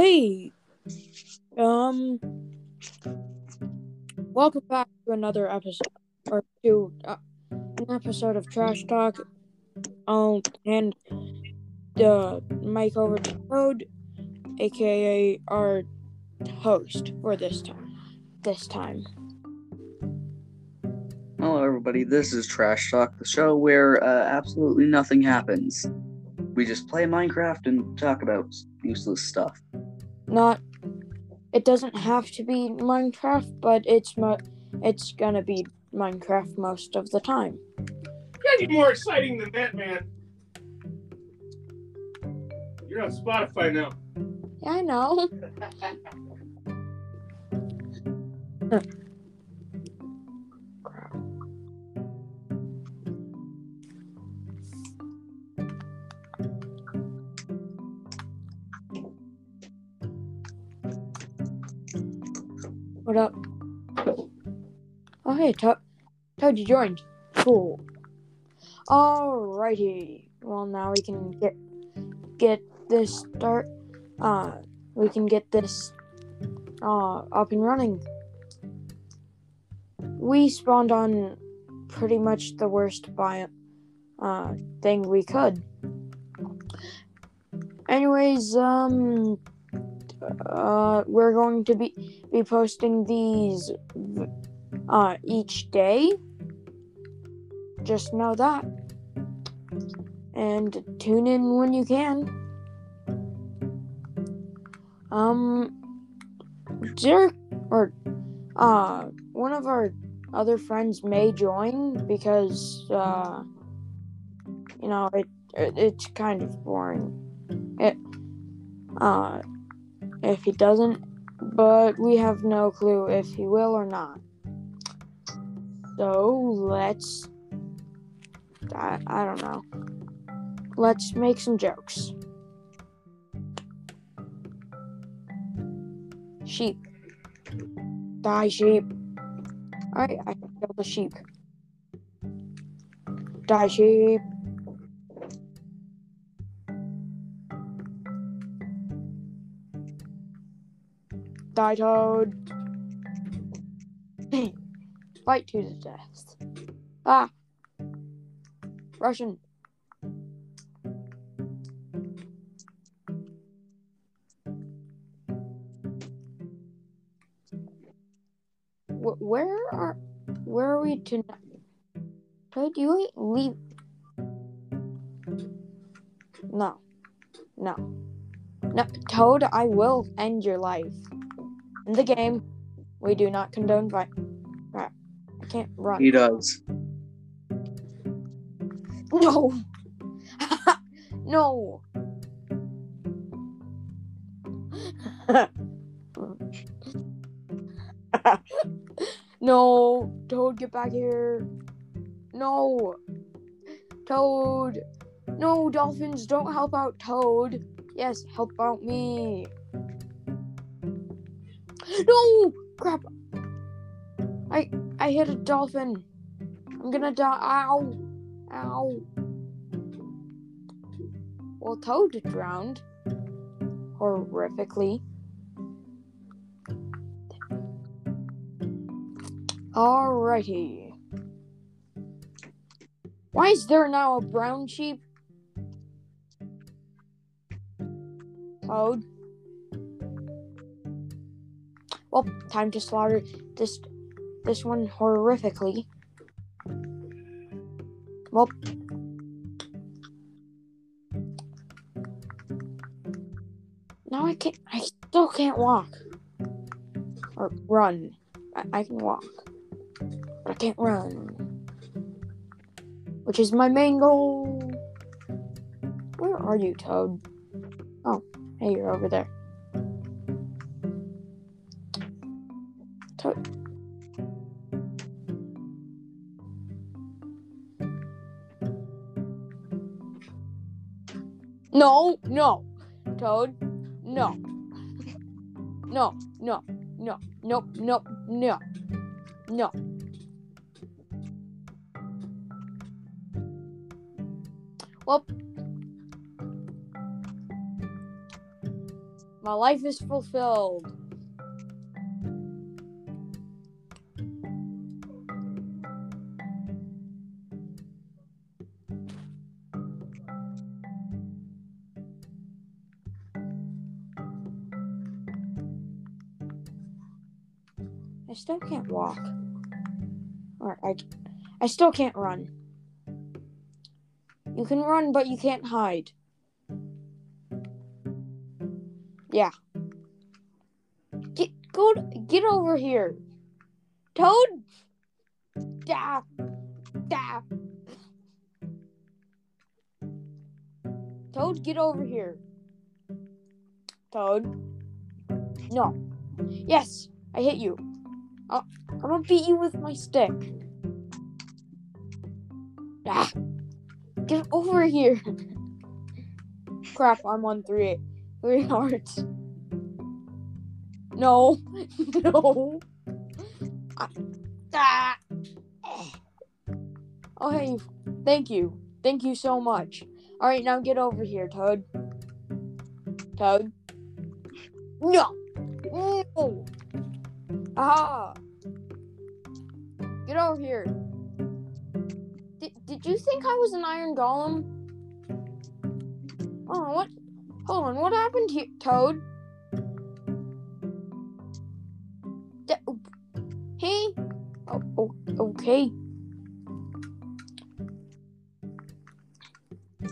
Hey, um, welcome back to another episode, or to uh, an episode of Trash Talk. Um, and the mic over to Toad, aka our host for this time. This time. Hello, everybody. This is Trash Talk, the show where uh, absolutely nothing happens. We just play Minecraft and talk about useless stuff. Not, it doesn't have to be Minecraft, but it's mo- it's gonna be Minecraft most of the time. Gotta be more exciting than that, man. You're on Spotify now. Yeah, I know. What up? Oh, hey, Toad. You joined. Cool. Alrighty. Well, now we can get get this start. Uh, we can get this uh up and running. We spawned on pretty much the worst biome uh thing we could. Anyways, um uh we're going to be be posting these uh each day. Just know that. And tune in when you can. Um, Derek or uh, one of our other friends may join because uh, you know it, it it's kind of boring. It uh, if he doesn't, but we have no clue if he will or not. So let's. I, I don't know. Let's make some jokes. Sheep. Die, sheep. Alright, I killed the sheep. Die, sheep. Die, toad. Fight to the death. Ah! Russian. Wh- where are where are we tonight? Toad, do you leave. No, no, no, Toad. I will end your life. In the game, we do not condone vi- Crap, I can't run. He does. No, no. no, Toad, get back here. No, Toad. No, dolphins, don't help out Toad. Yes, help out me. No, crap. I I hit a dolphin. I'm gonna die. Ow, ow. Well, Toad drowned horrifically. Alrighty. Why is there now a brown sheep? Toad. Well, time to slaughter this this one horrifically. Well, now I can't. I still can't walk or run. I, I can walk, but I can't run, which is my main goal. Where are you, Toad? Oh, hey, you're over there. No. Toad? No. No, no, no, nope, nope, no, no. Well, my life is fulfilled. Still can't walk. Or I, I still can't run. You can run, but you can't hide. Yeah. Get go get over here. Toad. Da. Da. Toad, get over here. Toad. No. Yes, I hit you. I'll, I'm gonna beat you with my stick. Ah. Get over here. Crap, I'm on three. Three hearts. No. no. I- ah. Oh, hey. Thank you. Thank you so much. All right, now get over here, Toad. Toad. No. No. Ah. Get over here. Did, did you think I was an iron golem? Oh, what? Hold on, what happened here, Toad? Hey? Oh, oh, okay.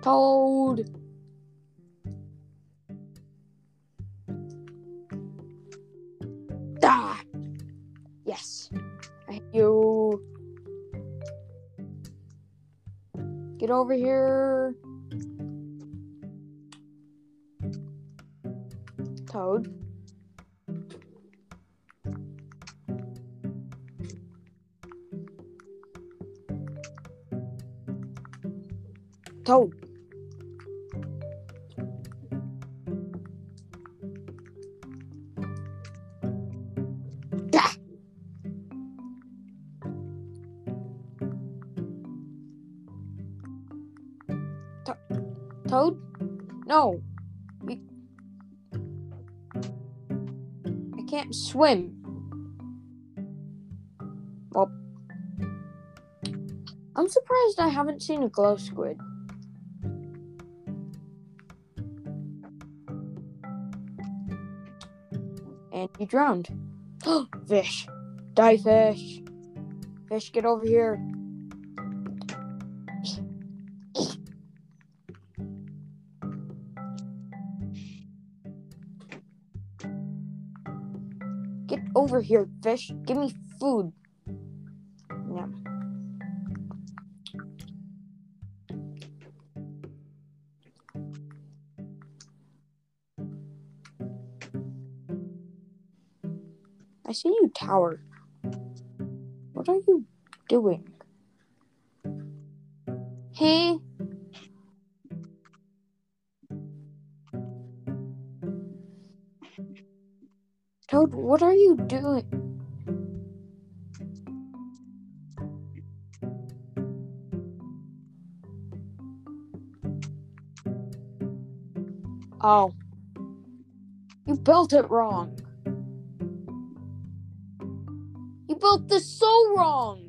Toad. Over here. Toad. Toad. Toad? No. You- I can't swim. Well, I'm surprised I haven't seen a glow squid. And you drowned. fish. Die, fish. Fish, get over here. Over here, fish. Give me food. Yum. I see you tower. What are you doing? Hey. Toad, mm-hmm. what are you doing? Oh. You built it wrong. You built this so wrong.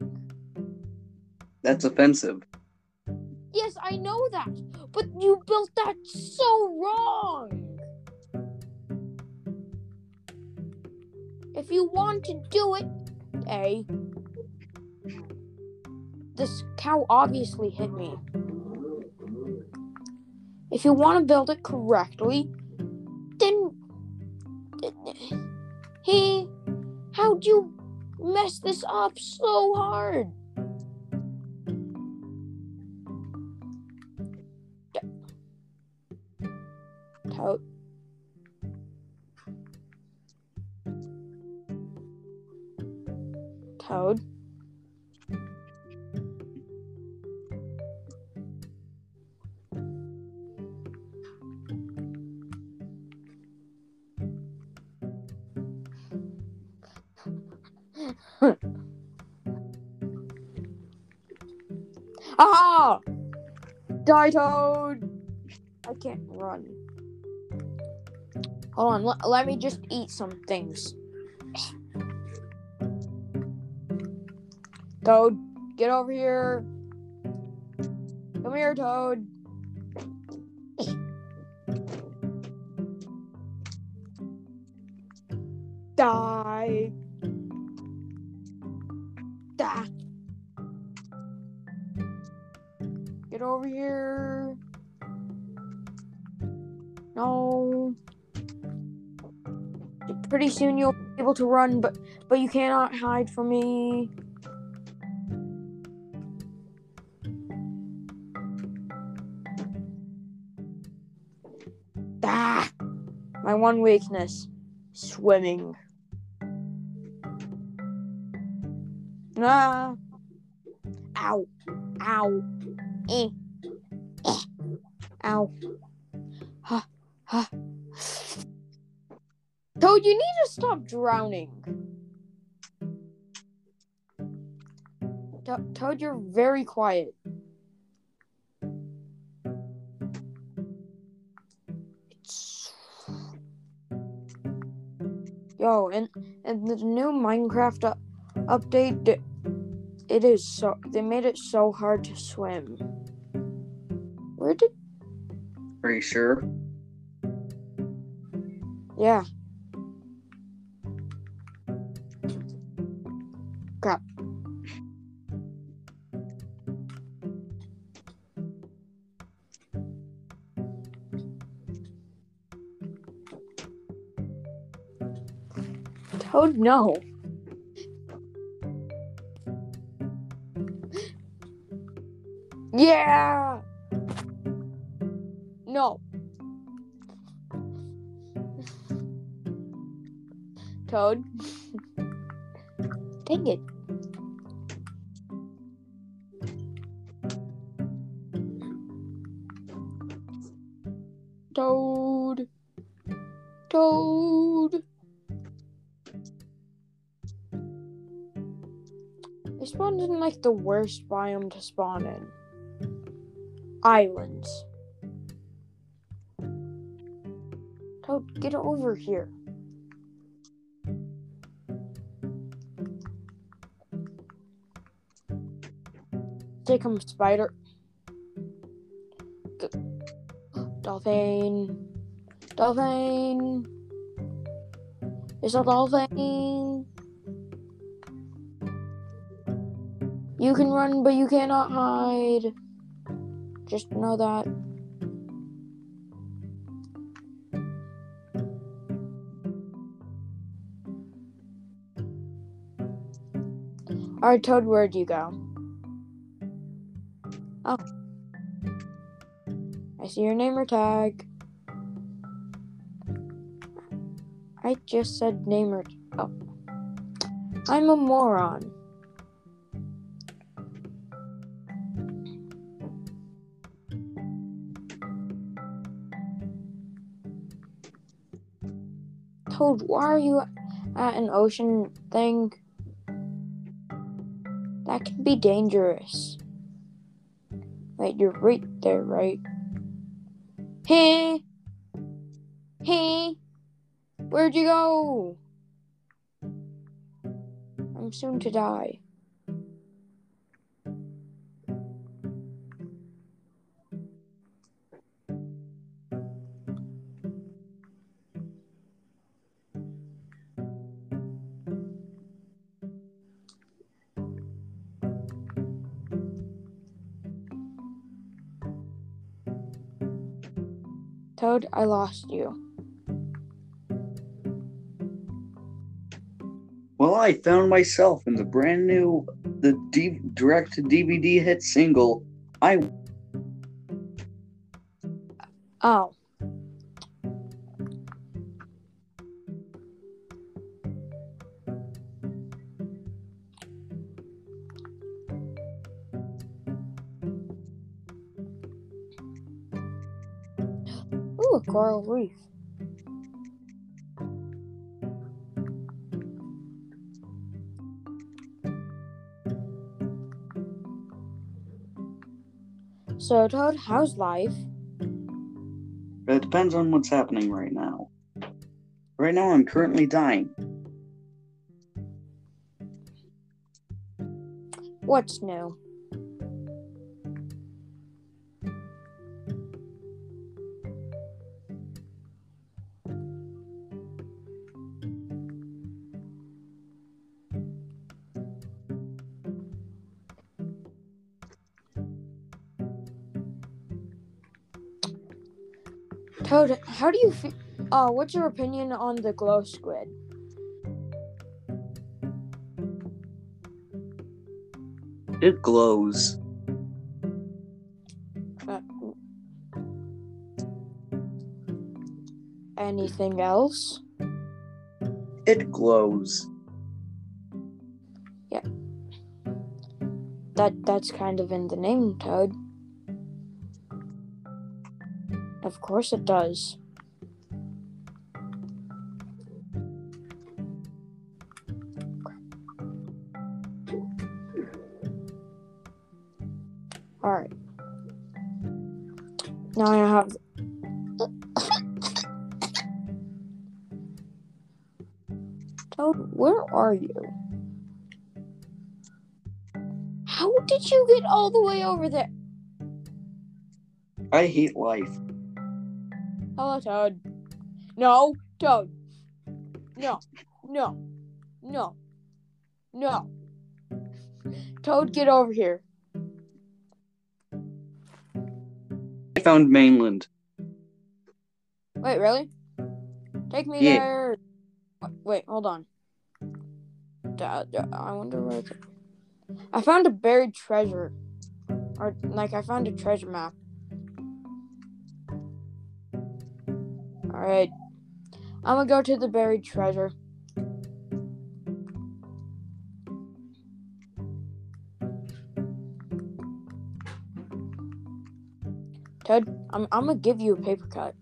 That's offensive. Yes, I know that. But you built that so wrong. If you want to do it, A. This cow obviously hit me. If you want to build it correctly, then. He. How'd you mess this up so hard? ah! Die, Toad! I can't run. Hold on, let, let me just eat some things. Toad, get over here. Come here, Toad. Over here. No. Pretty soon you'll be able to run, but but you cannot hide from me. Ah, my one weakness, swimming. Ah. Ow. Ow. Eh. Ow. Ha. Ha. Toad, you need to stop drowning. To- Toad, you're very quiet. Yo, and and the new Minecraft update, it is so they made it so hard to swim. Where did? Are you sure? Yeah. Crap. Toad, no. Yeah. Toad. Dang it. Toad. Toad. They spawned in like the worst biome to spawn in. Islands. Toad, get over here. Take him, spider. Dolphin. Dolphin. It's a dolphin. You can run, but you cannot hide. Just know that. Alright, Toad, where'd you go? I see your name or tag. I just said name or. Oh. I'm a moron. Toad, why are you at an ocean thing? That can be dangerous. Wait, you're right there, right? Hey! Hey! Where'd you go? I'm soon to die. Toad, I lost you. Well, I found myself in the brand new, the D- direct to DVD hit single. I Oh. A coral mm-hmm. reef. So, Toad, how's life? it depends on what's happening right now. Right now, I'm currently dying. What's new? Toad, how do you feel? Uh, what's your opinion on the glow squid? It glows. Uh, anything else? It glows. Yeah. That that's kind of in the name, Toad. Of course it does. All right. Now I have. Toad, where are you? How did you get all the way over there? I hate life. Hello, Toad. No, Toad. No, no, no, no. Toad, get over here. I found mainland. Wait, really? Take me Yeah. there. Wait, hold on. I wonder where. I found a buried treasure. Or, like, I found a treasure map. Alright. I'm gonna go to the buried treasure. Ted, I'm, I'm gonna give you a paper cut.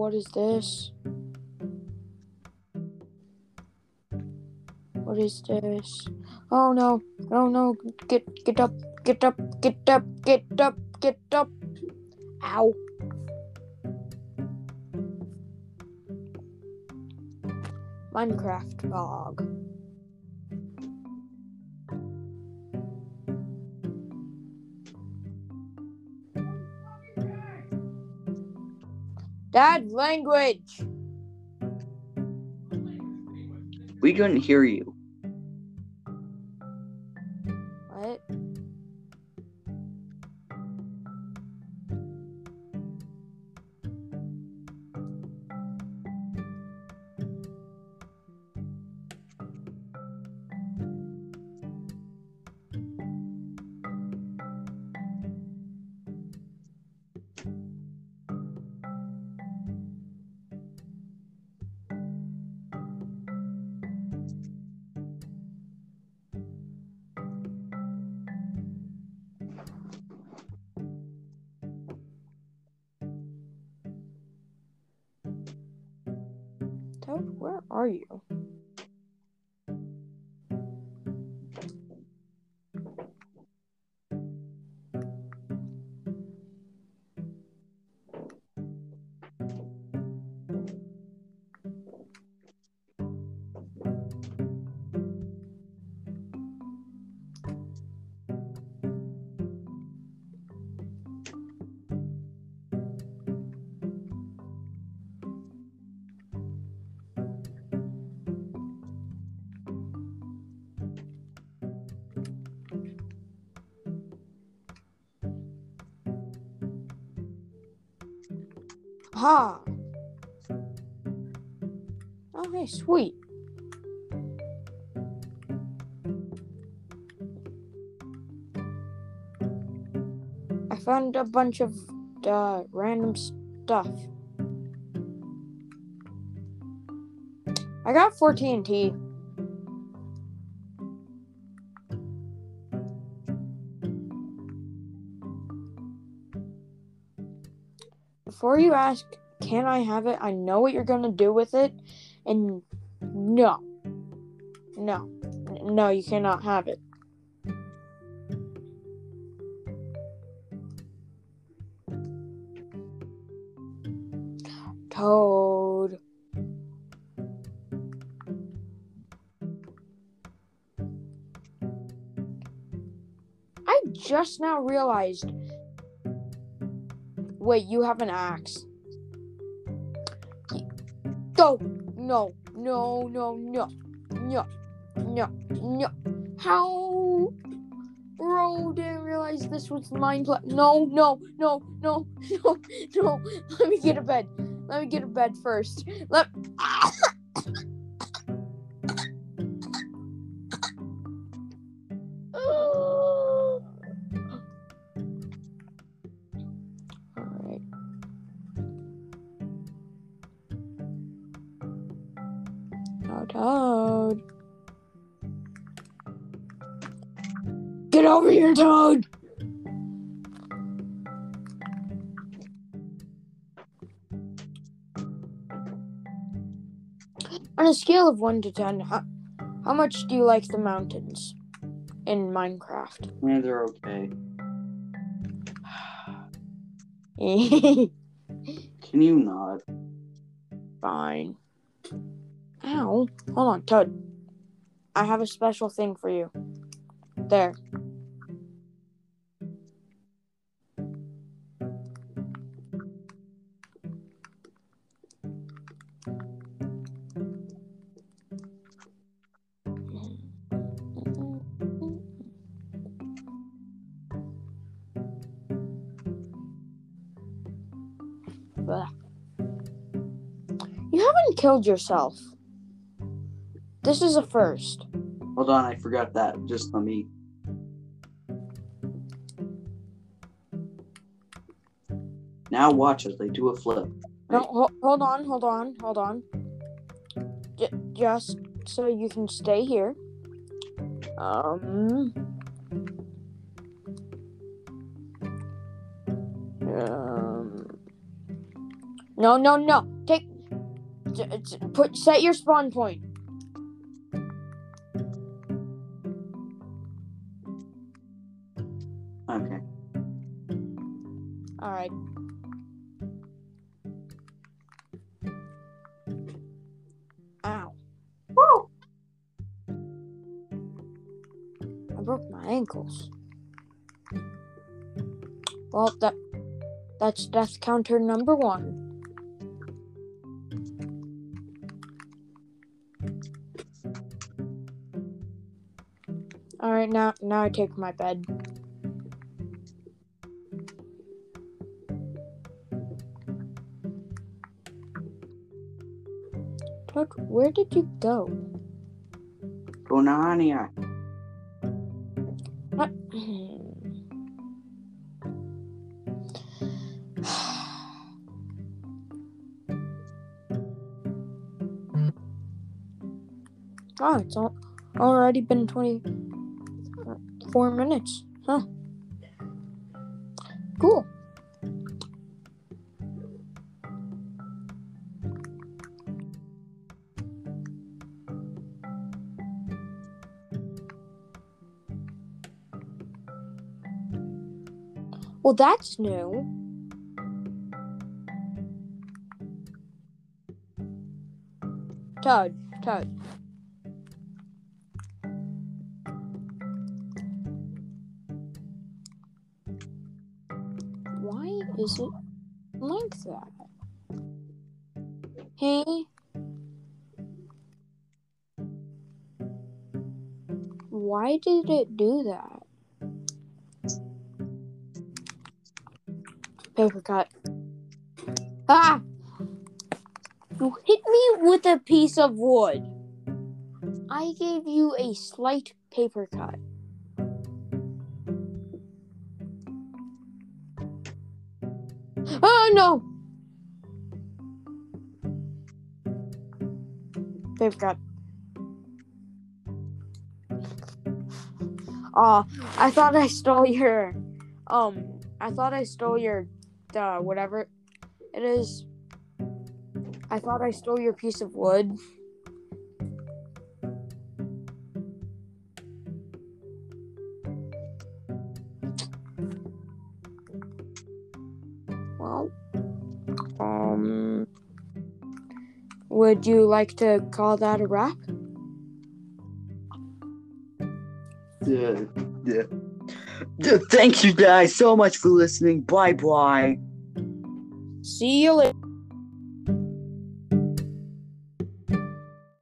What is this? What is this? Oh no! Oh no! Get get up! Get up! Get up! Get up! Get up! Ow! Minecraft bog. Dad, language. We couldn't hear you. Where are you? Oh, hey, sweet. I found a bunch of uh, random stuff. I got 4 TNT. Before you ask, can I have it? I know what you're gonna do with it, and no, no, no, you cannot have it. Toad. I just now realized. Wait, you have an axe. Go! No, no, no, no, no, no, no. How? Bro, didn't realize this was mine. Pla- no, no, no, no, no, no. Let me get a bed. Let me get a bed first. Let. Get Toad! On a scale of 1 to 10, how, how much do you like the mountains in Minecraft? Yeah, they're okay. Can you not? Fine. Ow. Hold on, Toad. I have a special thing for you. There. Killed yourself. This is a first. Hold on, I forgot that. Just let me. Now watch as they do a flip. No, ho- hold on, hold on, hold on. J- just so you can stay here. Um. Um. No, no, no. Take. j- j- Put. Set your spawn point. Okay. All right. Ow. I broke my ankles. Well, that that's death counter number one. All right, now now I take my bed. Where did you go? Bonania. What? Oh, it's all, already been 24 minutes. Huh. Cool. Well, that's new. Toad, Toad. Is like that? Hey? Why did it do that? Paper cut. Ah! You hit me with a piece of wood. I gave you a slight paper cut. No! Paper cut. Oh, I thought I stole your, um, I thought I stole your, uh, whatever it is. I thought I stole your piece of wood. Would you like to call that a wrap? Yeah, yeah. Thank you guys so much for listening. Bye bye. See you later.